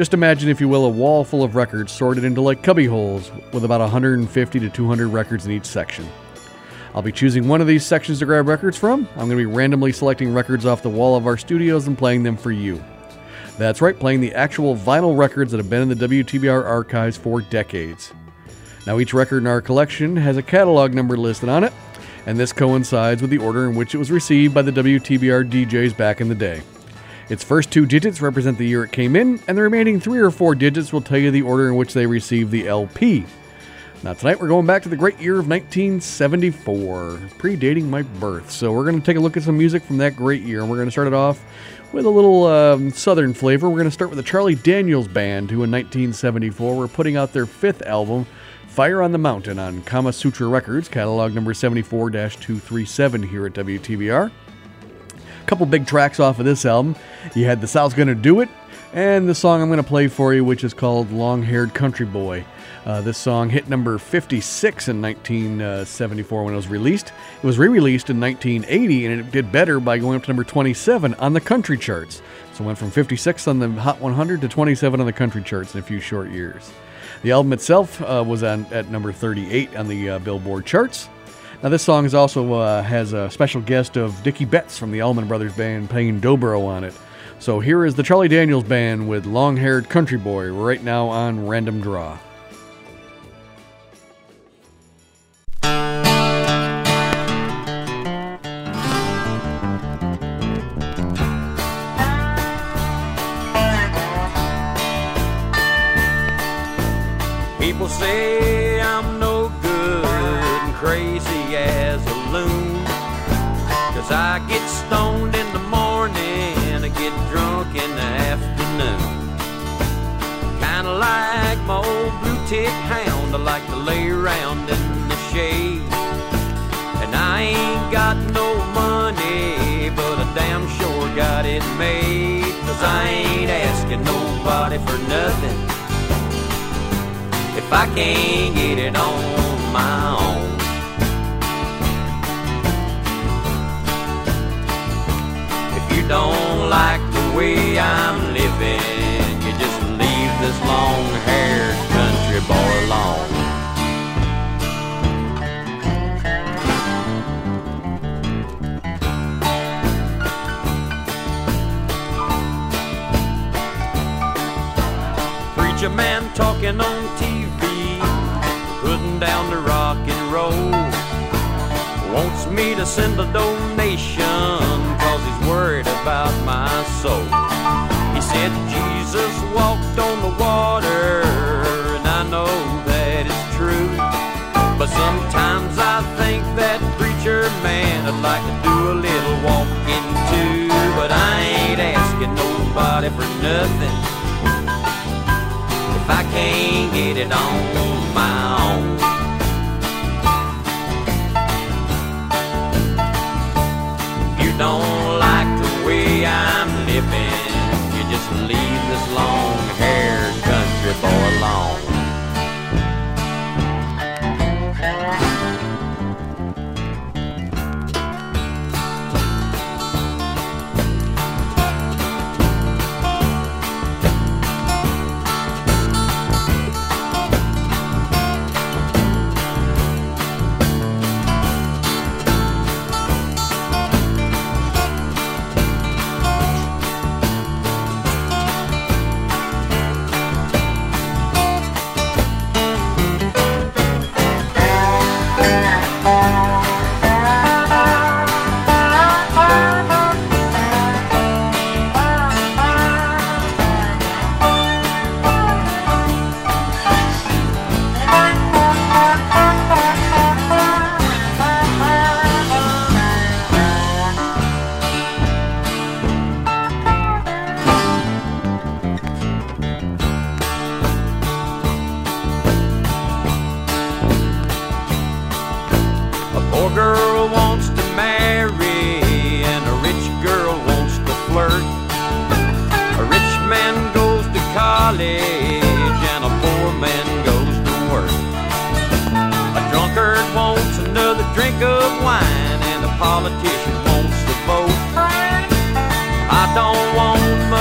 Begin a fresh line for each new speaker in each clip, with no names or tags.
Just imagine, if you will, a wall full of records sorted into like cubby holes with about 150 to 200 records in each section. I'll be choosing one of these sections to grab records from. I'm going to be randomly selecting records off the wall of our studios and playing them for you. That's right, playing the actual vinyl records that have been in the WTBR archives for decades. Now, each record in our collection has a catalog number listed on it, and this coincides with the order in which it was received by the WTBR DJs back in the day. Its first two digits represent the year it came in, and the remaining three or four digits will tell you the order in which they received the LP. Now, tonight we're going back to the great year of 1974, predating my birth. So, we're going to take a look at some music from that great year, and we're going to start it off with a little um, southern flavor. We're going to start with the Charlie Daniels Band, who in 1974 were putting out their fifth album, Fire on the Mountain on Kama Sutra Records, catalog number 74 237 here at WTBR. Couple big tracks off of this album. You had The South's Gonna Do It, and the song I'm going to play for you, which is called Long Haired Country Boy. Uh, this song hit number 56 in 1974 when it was released. It was re released in 1980 and it did better by going up to number 27 on the country charts. So it went from 56 on the Hot 100 to 27 on the country charts in a few short years. The album itself uh, was on, at number 38 on the uh, Billboard charts. Now, this song is also uh, has a special guest of Dickey Betts from the Allman Brothers Band playing dobro on it. So here is the Charlie Daniels Band with Long Haired Country Boy right now on Random Draw.
Nobody for nothing if I can't get it on my own. If you don't like the way I'm living, you just leave this long haired country boy alone. Preacher man talking on TV, putting down the rock and roll. Wants me to send a donation, cause he's worried about my soul. He said Jesus walked on the water, and I know that it's true. But sometimes get it on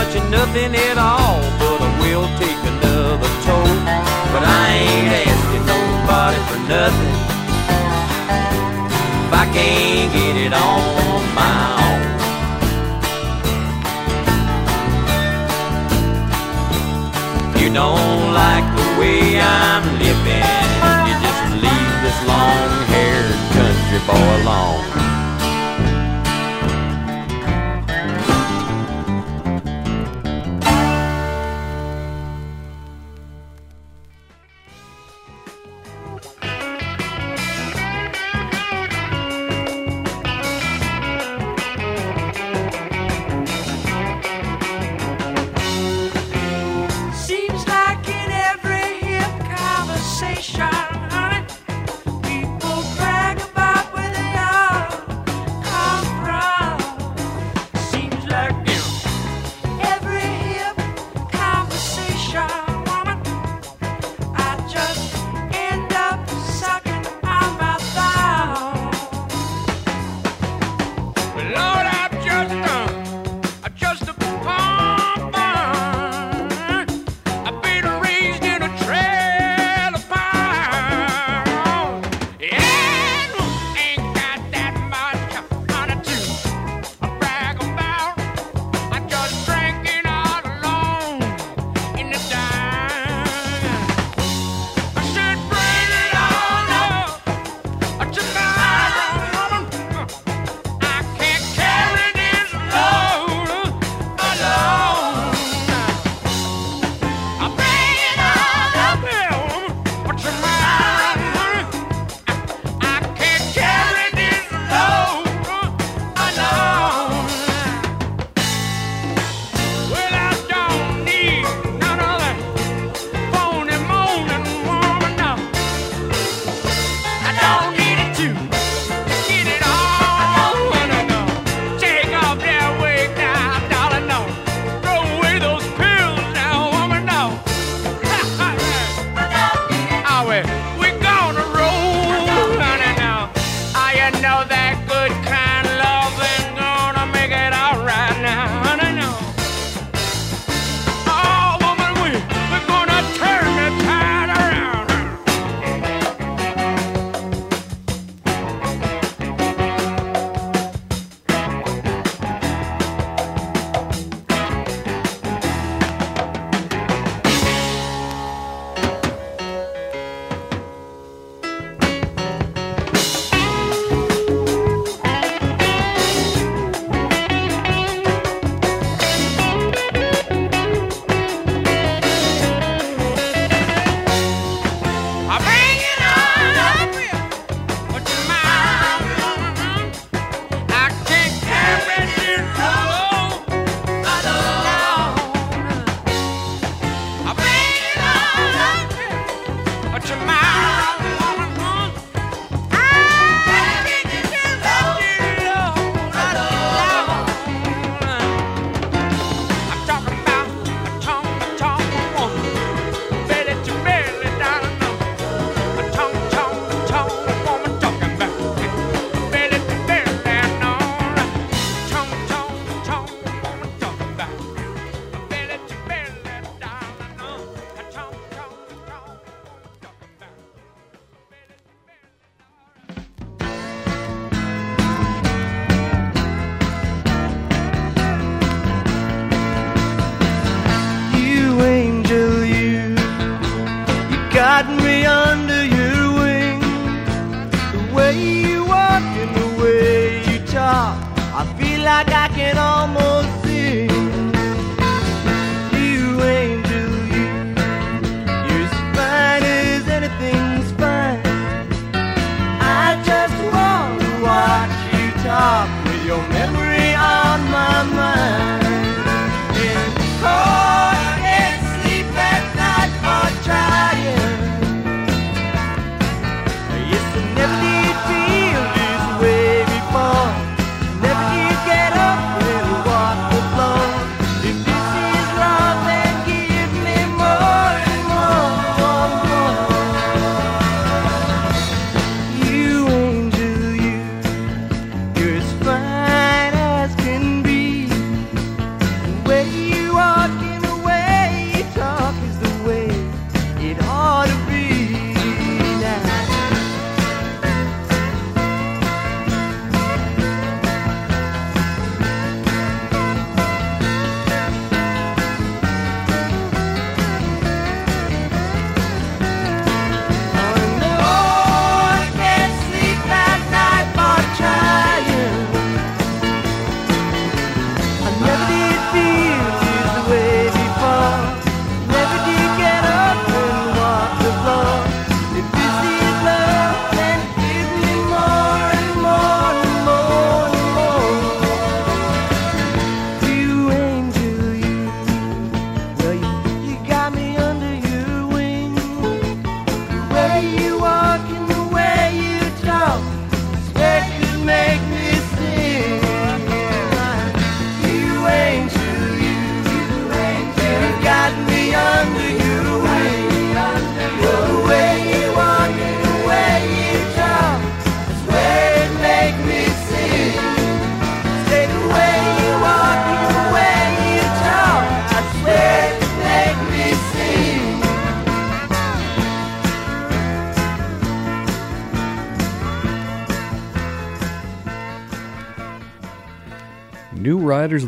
much or nothing at all, but I will take another toll. But I ain't asking nobody for nothing if I can't get it on my own. You don't like the way I'm living, you just leave this long-haired country boy alone.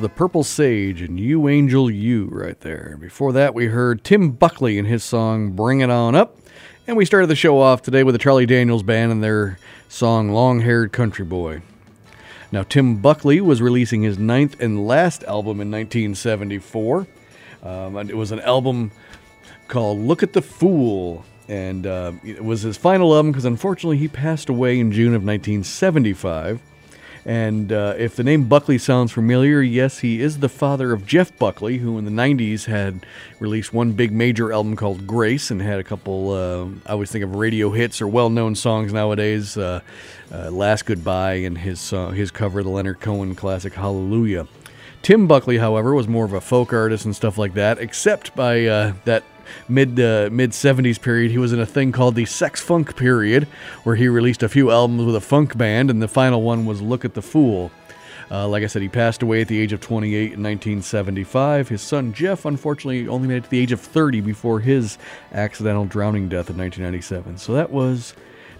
The
Purple Sage and You Angel You right there. Before that, we heard Tim Buckley and his song Bring It On Up. And we started the show off today with the Charlie Daniels Band and their song Long Haired Country Boy. Now, Tim Buckley was releasing his ninth and last album in 1974. Um, and it was an album called Look at the Fool. And uh, it was his final album because unfortunately he passed away in June of 1975. And uh, if the name Buckley sounds familiar, yes, he is the father of Jeff Buckley, who in the 90s had released one big major album called Grace and had a couple, uh, I always think of radio hits or well known songs nowadays. Uh, uh, Last Goodbye and his, his cover of the Leonard Cohen classic Hallelujah. Tim Buckley, however, was more of a folk artist and stuff like that, except by uh, that mid uh, mid 70s period. He was in a thing called the Sex Funk period, where he released a few albums with a funk band, and the final one was Look at the Fool. Uh, like I said, he passed away at the age of 28 in 1975. His son Jeff, unfortunately, only made it to the age of 30 before his accidental drowning death in 1997. So that was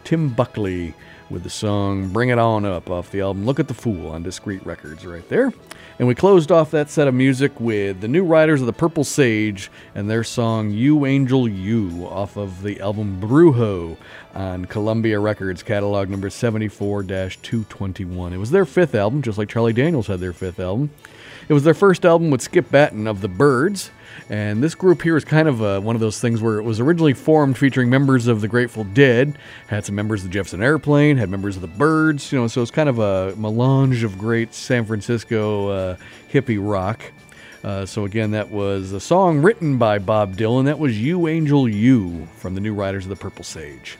Tim Buckley with the song Bring It On Up off the album Look at the Fool on Discreet Records right there. And we closed off that set of music with the New Riders of the Purple Sage and their song You Angel You off of the album Brujo on Columbia Records, catalog number 74 221. It was their fifth album, just like Charlie Daniels had their fifth album. It was their first album with Skip Battin of the Byrds. And this group here is kind of uh, one of those things where it was originally formed featuring members of the Grateful Dead, had some members of the Jefferson Airplane, had members of the Byrds, you know, so it's kind of a melange of great San Francisco uh, hippie rock. Uh, so again, that was a song written by Bob Dylan. That was "You Angel You" from the New Riders of the Purple Sage.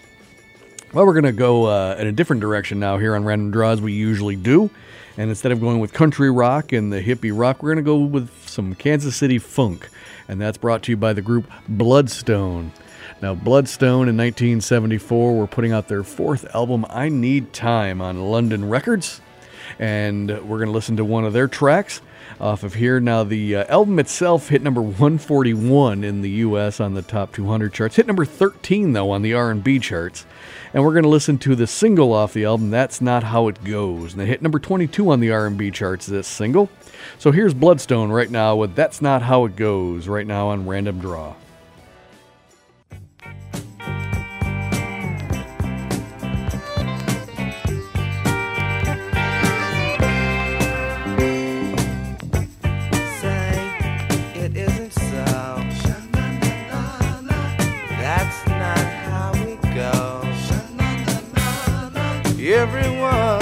Well, we're going to go uh, in a different direction now here on Random Draws. we usually do. And instead of going with country rock and the hippie rock, we're going to go with some Kansas City funk. And that's brought to you by the group Bloodstone. Now, Bloodstone in 1974 were putting out their fourth album, I Need Time, on London Records. And we're going to listen to one of their tracks off of here. Now, the uh, album itself hit number 141 in the U.S. on the top 200 charts. Hit number 13 though on the R&B charts. And we're going to listen to the single off the album. That's not how it goes. And it hit number 22 on the R&B charts. This single. So here's Bloodstone right now with "That's Not How It Goes." Right now on Random Draw.
say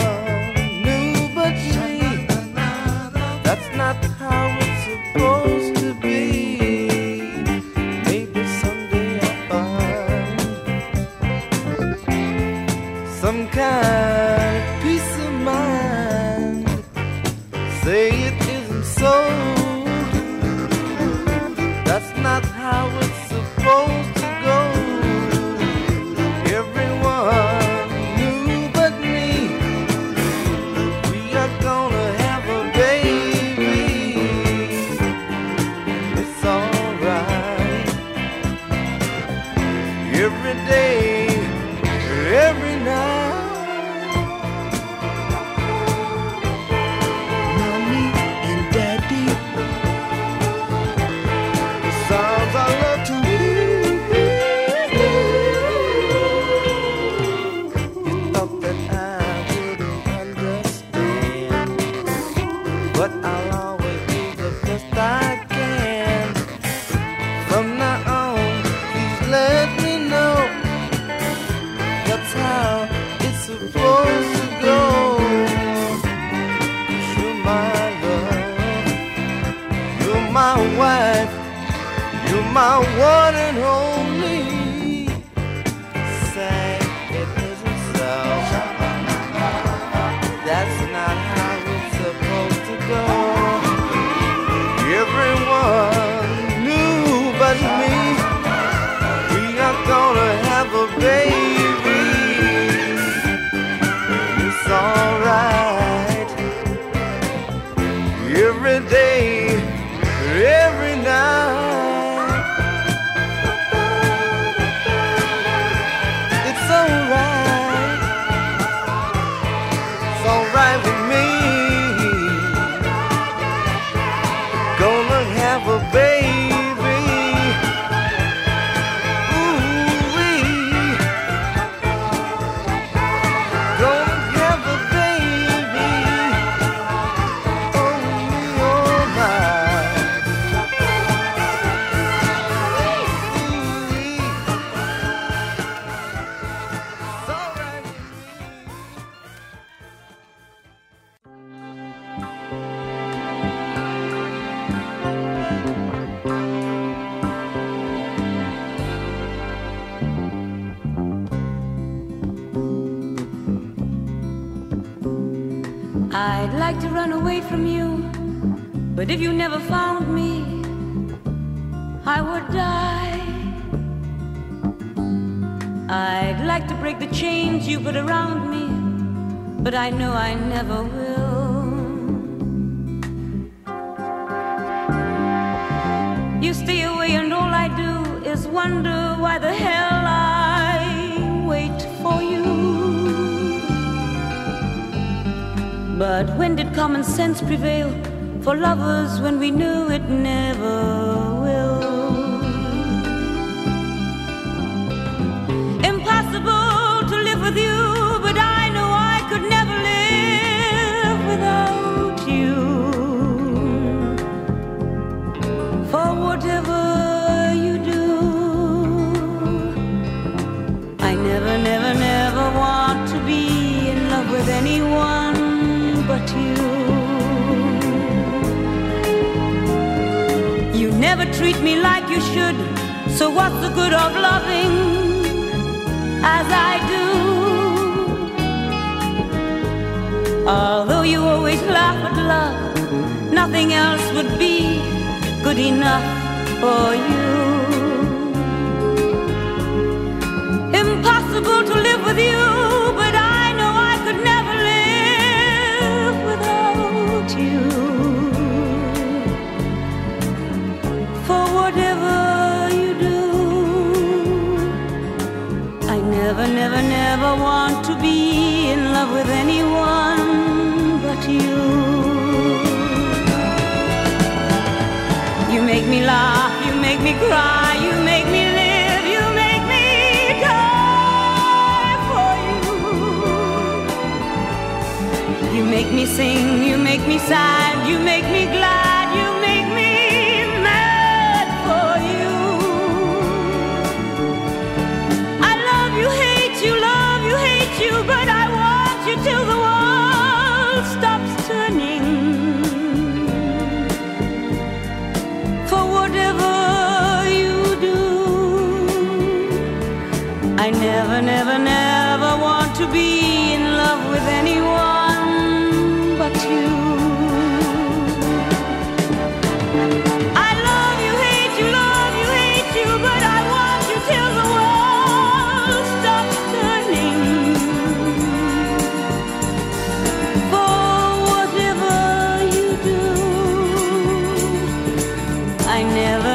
for lovers when treat me like you should. So what's the good of loving as I do? Although you always laugh at love, nothing else would be good enough for you. Impossible to live with you. never want to be in love with anyone but you. You make me laugh, you make me cry, you make me live, you make me die for you. You make me sing, you make me sad, you make me glad. never, never, never want to be in love with anyone but you. I love you, hate you, love you, hate you, but I want you till the world stops turning. For whatever you do, I never.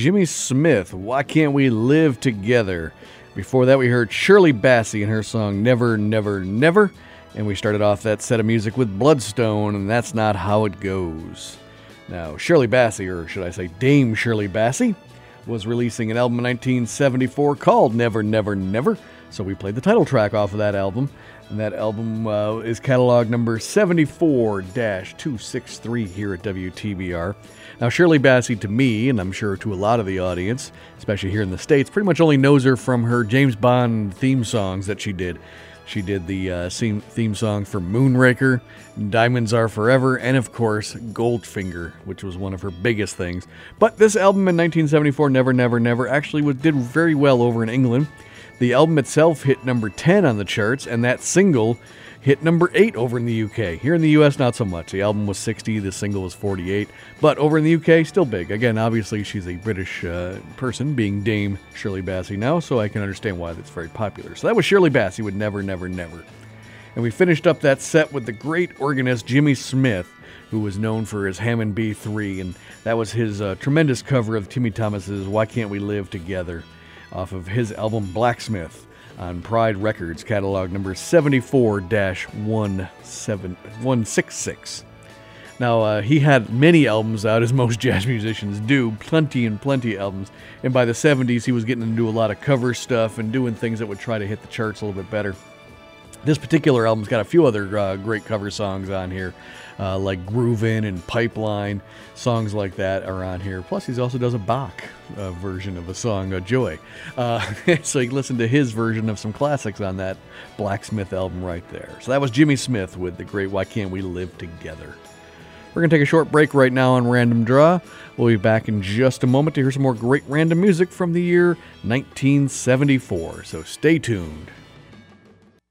Jimmy Smith, Why Can't We Live Together? Before that, we heard Shirley Bassey and her song Never, Never, Never. And we started off that set of music with Bloodstone, and that's not how it goes. Now, Shirley Bassey, or should I say Dame Shirley Bassey, was releasing an album in 1974 called Never, Never, Never. So we played the title track off of that album. And that album uh, is catalog number 74 263 here at WTBR. Now, Shirley Bassey, to me, and I'm sure to a lot of the audience, especially here in the States, pretty much only knows her from her James Bond theme songs that she did. She did the uh, theme, theme song for Moonraker, Diamonds Are Forever, and of course, Goldfinger, which was one of her biggest things. But this album in 1974, Never, Never, Never, actually did very well over in England. The album itself hit number 10 on the charts, and that single hit number 8 over in the UK. Here in the US, not so much. The album was 60, the single was 48, but over in the UK, still big. Again, obviously, she's a British uh, person, being Dame Shirley Bassey now, so I can understand why that's very popular. So that was Shirley Bassey with Never, Never, Never. And we finished up that set with the great organist Jimmy Smith, who was known for his Hammond B3, and that was his uh, tremendous cover of Timmy Thomas's Why Can't We Live Together off of his album Blacksmith on Pride Records, catalog number 74 166. Now, uh, he had many albums out, as most jazz musicians do, plenty and plenty of albums. And by the 70s, he was getting into a lot of cover stuff and doing things that would try to hit the charts a little bit better. This particular album's got a few other uh, great cover songs on here, uh, like Groovin' and Pipeline. Songs like that are on here. Plus, he also does a Bach uh, version of a song, uh, Joy. Uh, so you can listen to his version of some classics on that Blacksmith album right there. So that was Jimmy Smith with the great Why Can't We Live Together. We're going to take a short break right now on Random Draw. We'll be back in just a moment to hear some more great random music from the year 1974. So stay tuned.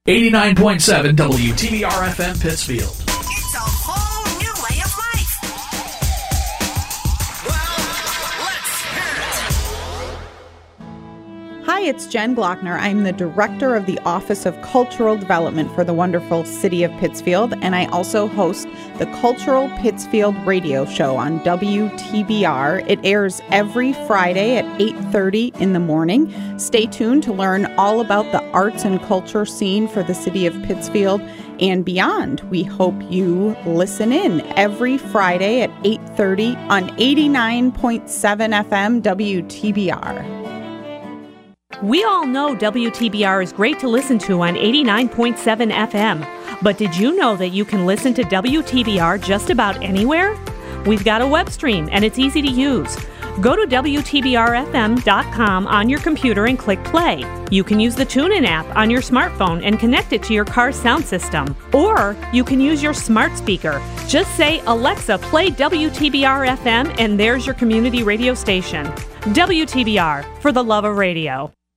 89.7 WTBR FM Pittsfield.
Hi, it's Jen Glockner. I'm the director of the Office of Cultural Development for the wonderful city of Pittsfield, and I also host the Cultural Pittsfield radio show on WTBR. It airs every Friday at 8:30 in the morning. Stay tuned to learn all about the arts and culture scene for the city of Pittsfield and beyond. We hope you listen in every Friday at 8:30 on 89.7 FM WTBR.
We all know WTBR is great to listen to on 89.7 FM. But did you know that you can listen to WTBR just about anywhere? We've got a web stream and it's easy to use. Go to WTBRFM.com on your computer and click play. You can use the TuneIn app on your smartphone and connect it to your car's sound system. Or you can use your smart speaker. Just say, Alexa, play WTBR FM, and there's your community radio station. WTBR, for the love of radio.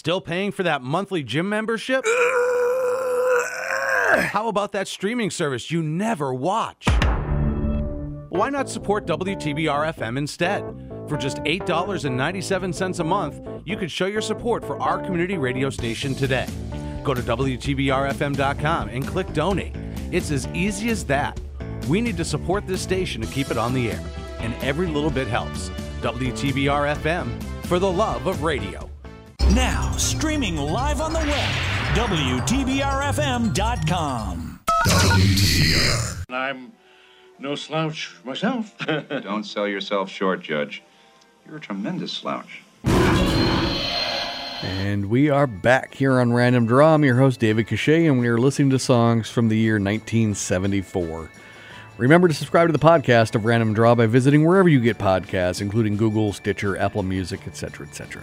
Still paying for that monthly gym membership? How about that streaming service you never watch? Why not support WTBR FM instead? For just $8.97 a month, you could show your support for our community radio station today. Go to WTBRFM.com and click donate. It's as easy as that. We need to support this station to keep it on the air, and every little bit helps. WTBR FM for the love of radio.
Now, streaming live on the web, WTBRFM.com. WTBR.
I'm no slouch myself.
Don't sell yourself short, Judge. You're a tremendous slouch.
And we are back here on Random Draw. I'm your host, David Cachet, and we are listening to songs from the year 1974. Remember to subscribe to the podcast of Random Draw by visiting wherever you get podcasts, including Google, Stitcher, Apple Music, etc., etc.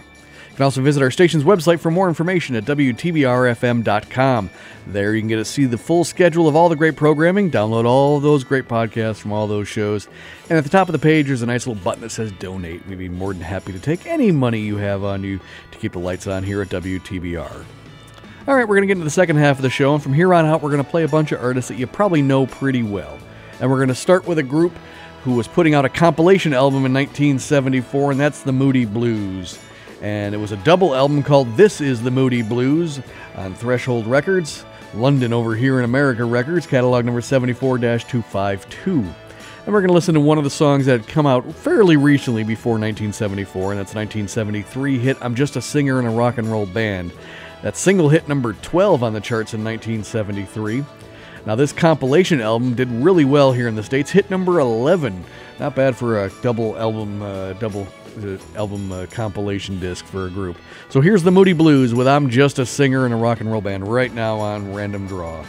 You can also visit our station's website for more information at WTBRFM.com. There you can get to see the full schedule of all the great programming, download all those great podcasts from all those shows, and at the top of the page there's a nice little button that says donate. We'd be more than happy to take any money you have on you to keep the lights on here at WTBR. All right, we're going to get into the second half of the show, and from here on out, we're going to play a bunch of artists that you probably know pretty well. And we're going to start with a group who was putting out a compilation album in 1974, and that's the Moody Blues. And it was a double album called This Is the Moody Blues on Threshold Records, London over here in America Records, catalog number 74 252. And we're going to listen to one of the songs that had come out fairly recently before 1974, and that's 1973 hit I'm Just a Singer in a Rock and Roll Band. That single hit number 12 on the charts in 1973. Now, this compilation album did really well here in the States, hit number 11. Not bad for a double album, uh, double album uh, compilation disc for a group. So here's the Moody Blues with I'm Just a Singer in a Rock and Roll Band right now on Random Draw.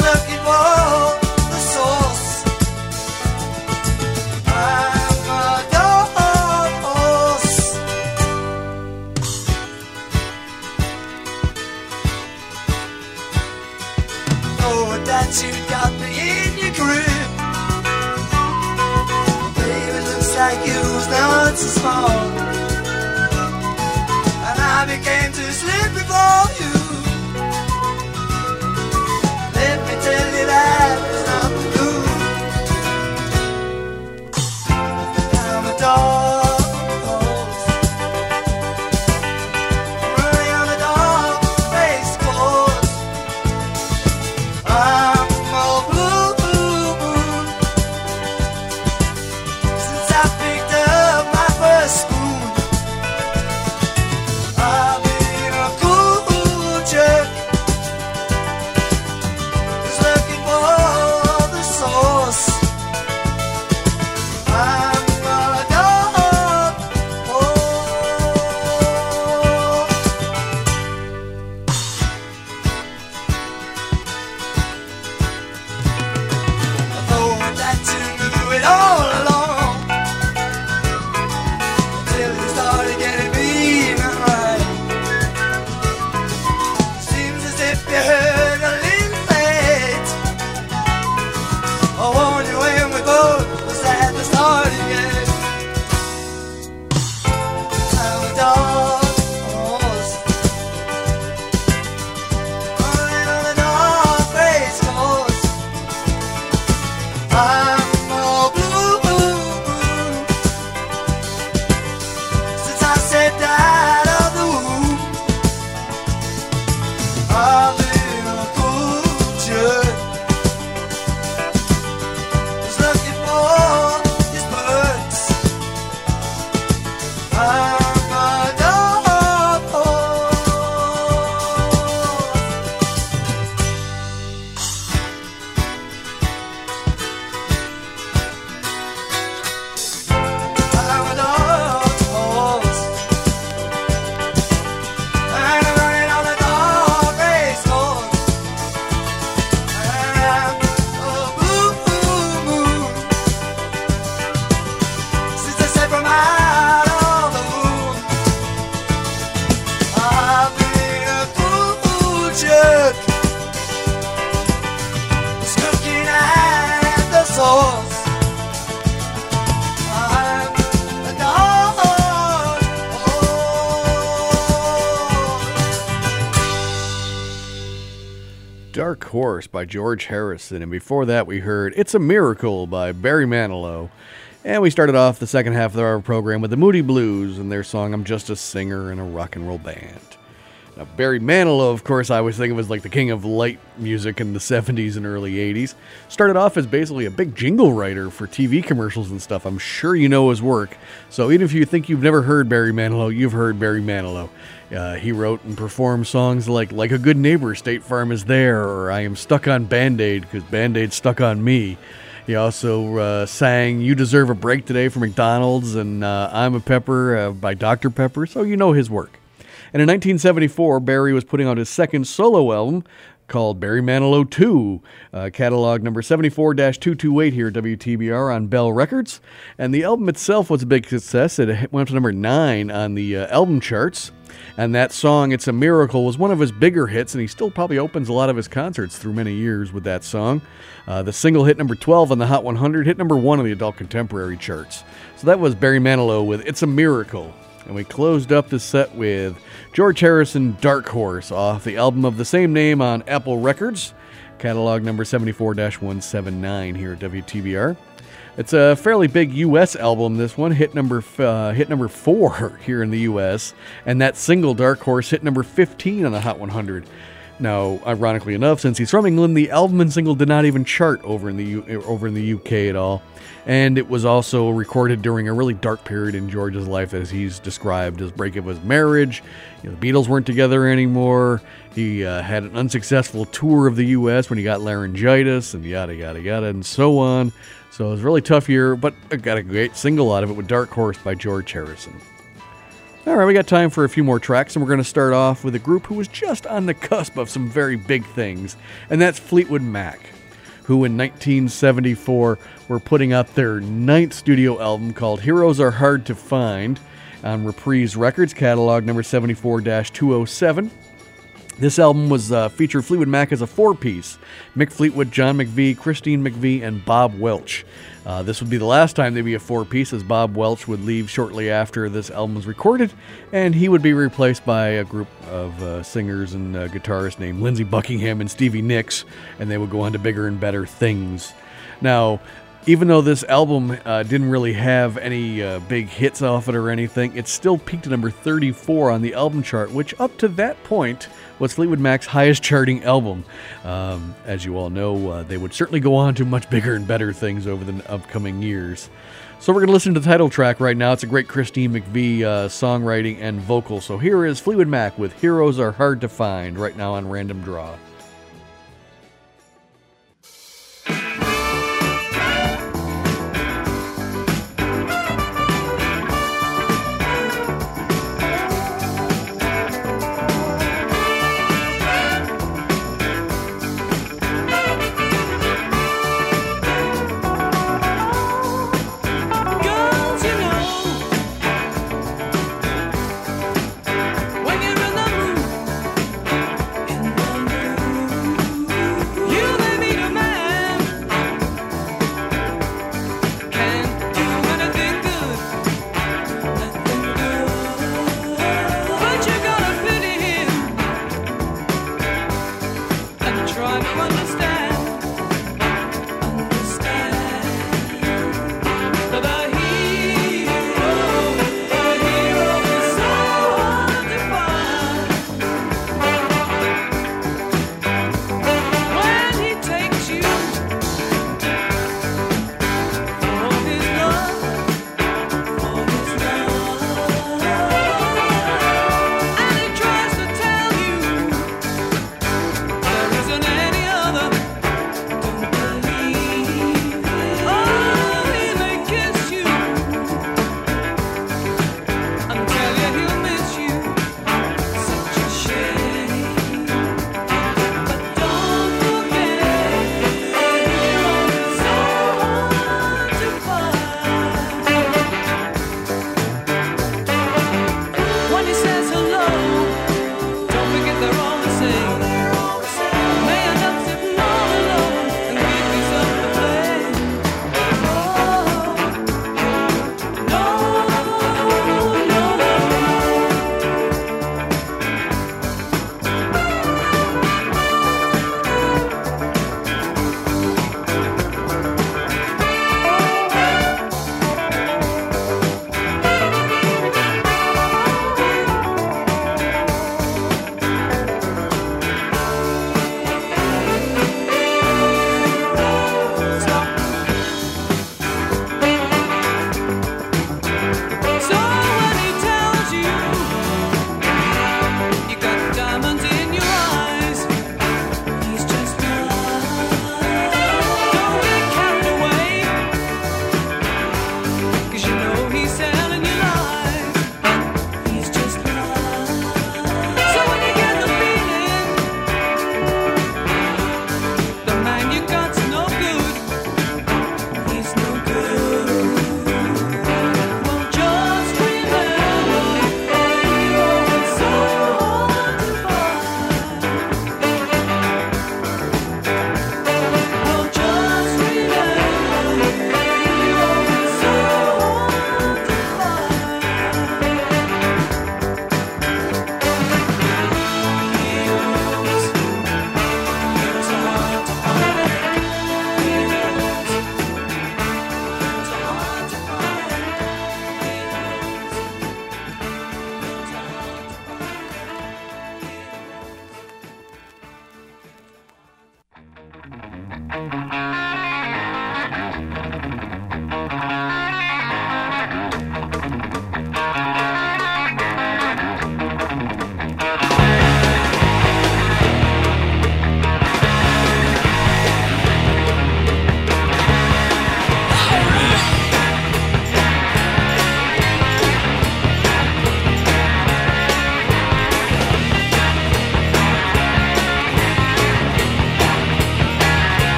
Looking for
By George Harrison, and before that we heard It's a Miracle by Barry Manilow. And we started off the second half of our program with the Moody Blues and their song I'm Just a Singer in a Rock and Roll Band. Now, Barry Manilow, of course, I always think of as like the king of light music in the 70s and early 80s. Started off as basically a big jingle writer for TV commercials and stuff. I'm sure you know his work. So even if you think you've never heard Barry Manilow, you've heard Barry Manilow. Uh, he wrote and performed songs like Like a Good Neighbor, State Farm is There, or I Am Stuck on Band Aid because Band Aid stuck on me. He also uh, sang You Deserve a Break Today for McDonald's and uh, I'm a Pepper uh, by Dr. Pepper, so you know his work. And in 1974, Barry was putting out his second solo album called Barry Manilow 2, uh, catalog number 74 228 here at WTBR on Bell Records. And the album itself was a big success. It went to number 9 on the uh, album charts. And that song, It's a Miracle, was one of his bigger hits, and he still probably opens a lot of his concerts through many years with that song. Uh, the single hit number 12 on the Hot 100, hit number 1 on the adult contemporary charts. So that was Barry Manilow with It's a Miracle. And we closed up the set with George Harrison Dark Horse off the album of the same name on Apple Records, catalog number 74 179 here at WTBR. It's a fairly big U.S. album. This one hit number uh, hit number four here in the U.S. and that single Dark Horse hit number 15 on the Hot 100. Now, ironically enough, since he's from England, the album and single did not even chart over in the U- over in the UK at all, and it was also recorded during a really dark period in George's life, as he's described as breakup of his marriage. You know, the Beatles weren't together anymore. He uh, had an unsuccessful tour of the U.S. when he got laryngitis, and yada yada yada, and so on. So it was a really tough year, but I got a great single out of it with Dark Horse by George Harrison. All right, we got time for a few more tracks, and we're going to start off with a group who was just on the cusp of some very big things, and that's Fleetwood Mac, who in 1974 were putting out their ninth studio album called Heroes Are Hard to Find on Reprise Records, catalog number 74 207. This album was uh, featured Fleetwood Mac as a four-piece: Mick Fleetwood, John McVie, Christine McVie, and Bob Welch. Uh, this would be the last time they'd be a four-piece, as Bob Welch would leave shortly after this album was recorded, and he would be replaced by a group of uh, singers and uh, guitarists named Lindsey Buckingham and Stevie Nicks, and they would go on to bigger and better things. Now, even though this album uh, didn't really have any uh, big hits off it or anything, it still peaked at number 34 on the album chart, which up to that point was Fleetwood Mac's highest charting album. Um, as you all know, uh, they would certainly go on to much bigger and better things over the upcoming years. So we're going to listen to the title track right now. It's a great Christine McVie uh, songwriting and vocal. So here is Fleetwood Mac with Heroes Are Hard to Find right now on Random Draw.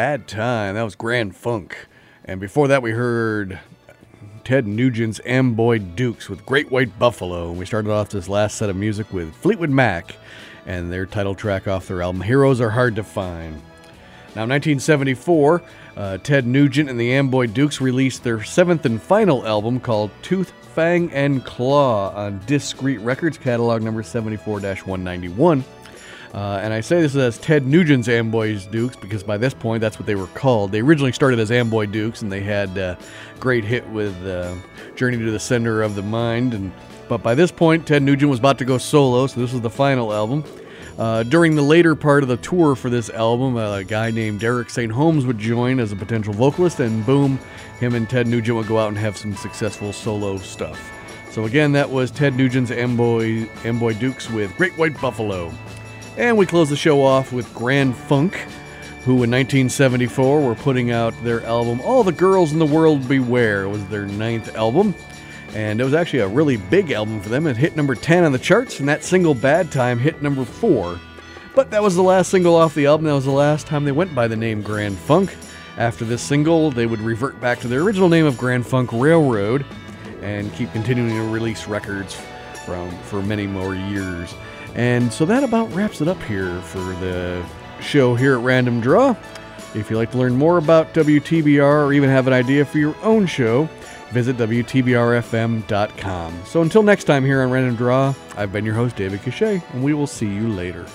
Bad Time. That
was Grand Funk. And before that, we heard Ted Nugent's Amboy Dukes with Great White Buffalo. We started off this last set of music with Fleetwood Mac and their title track off their album Heroes Are Hard to Find. Now, 1974, uh, Ted Nugent and the Amboy Dukes released their seventh and final album called Tooth, Fang, and Claw on Discreet Records, catalog number 74 191. Uh, and I say this as Ted Nugent's Amboy's Dukes because by this point that's what they were called. They originally started as Amboy Dukes and they had a great hit with uh, Journey to the Center of the Mind. And But by this point, Ted Nugent was about to go solo, so this was the final album. Uh, during the later part of the tour for this album, uh, a guy named Derek St. Holmes would join as a potential vocalist, and boom, him and Ted Nugent would go out and have some successful solo stuff. So again, that was Ted Nugent's Amboy, Amboy Dukes with Great White Buffalo. And we close the show off with Grand Funk, who in 1974 were putting out their album All the Girls in the World Beware. It was their ninth album. And it was actually a really big album for them. It hit number 10 on the charts, and that single Bad Time hit number 4. But that was the last single off the album. That was the last time they went by the name Grand Funk. After this single, they would revert back to their original name of Grand Funk Railroad and keep continuing to release records from for many more years. And so that about wraps it up here for the show here at Random Draw. If you'd like to learn more about WTBR or even have an idea for your own show, visit WTBRFM.com. So until next time here on Random Draw, I've been your host, David Cachet, and we will see you later.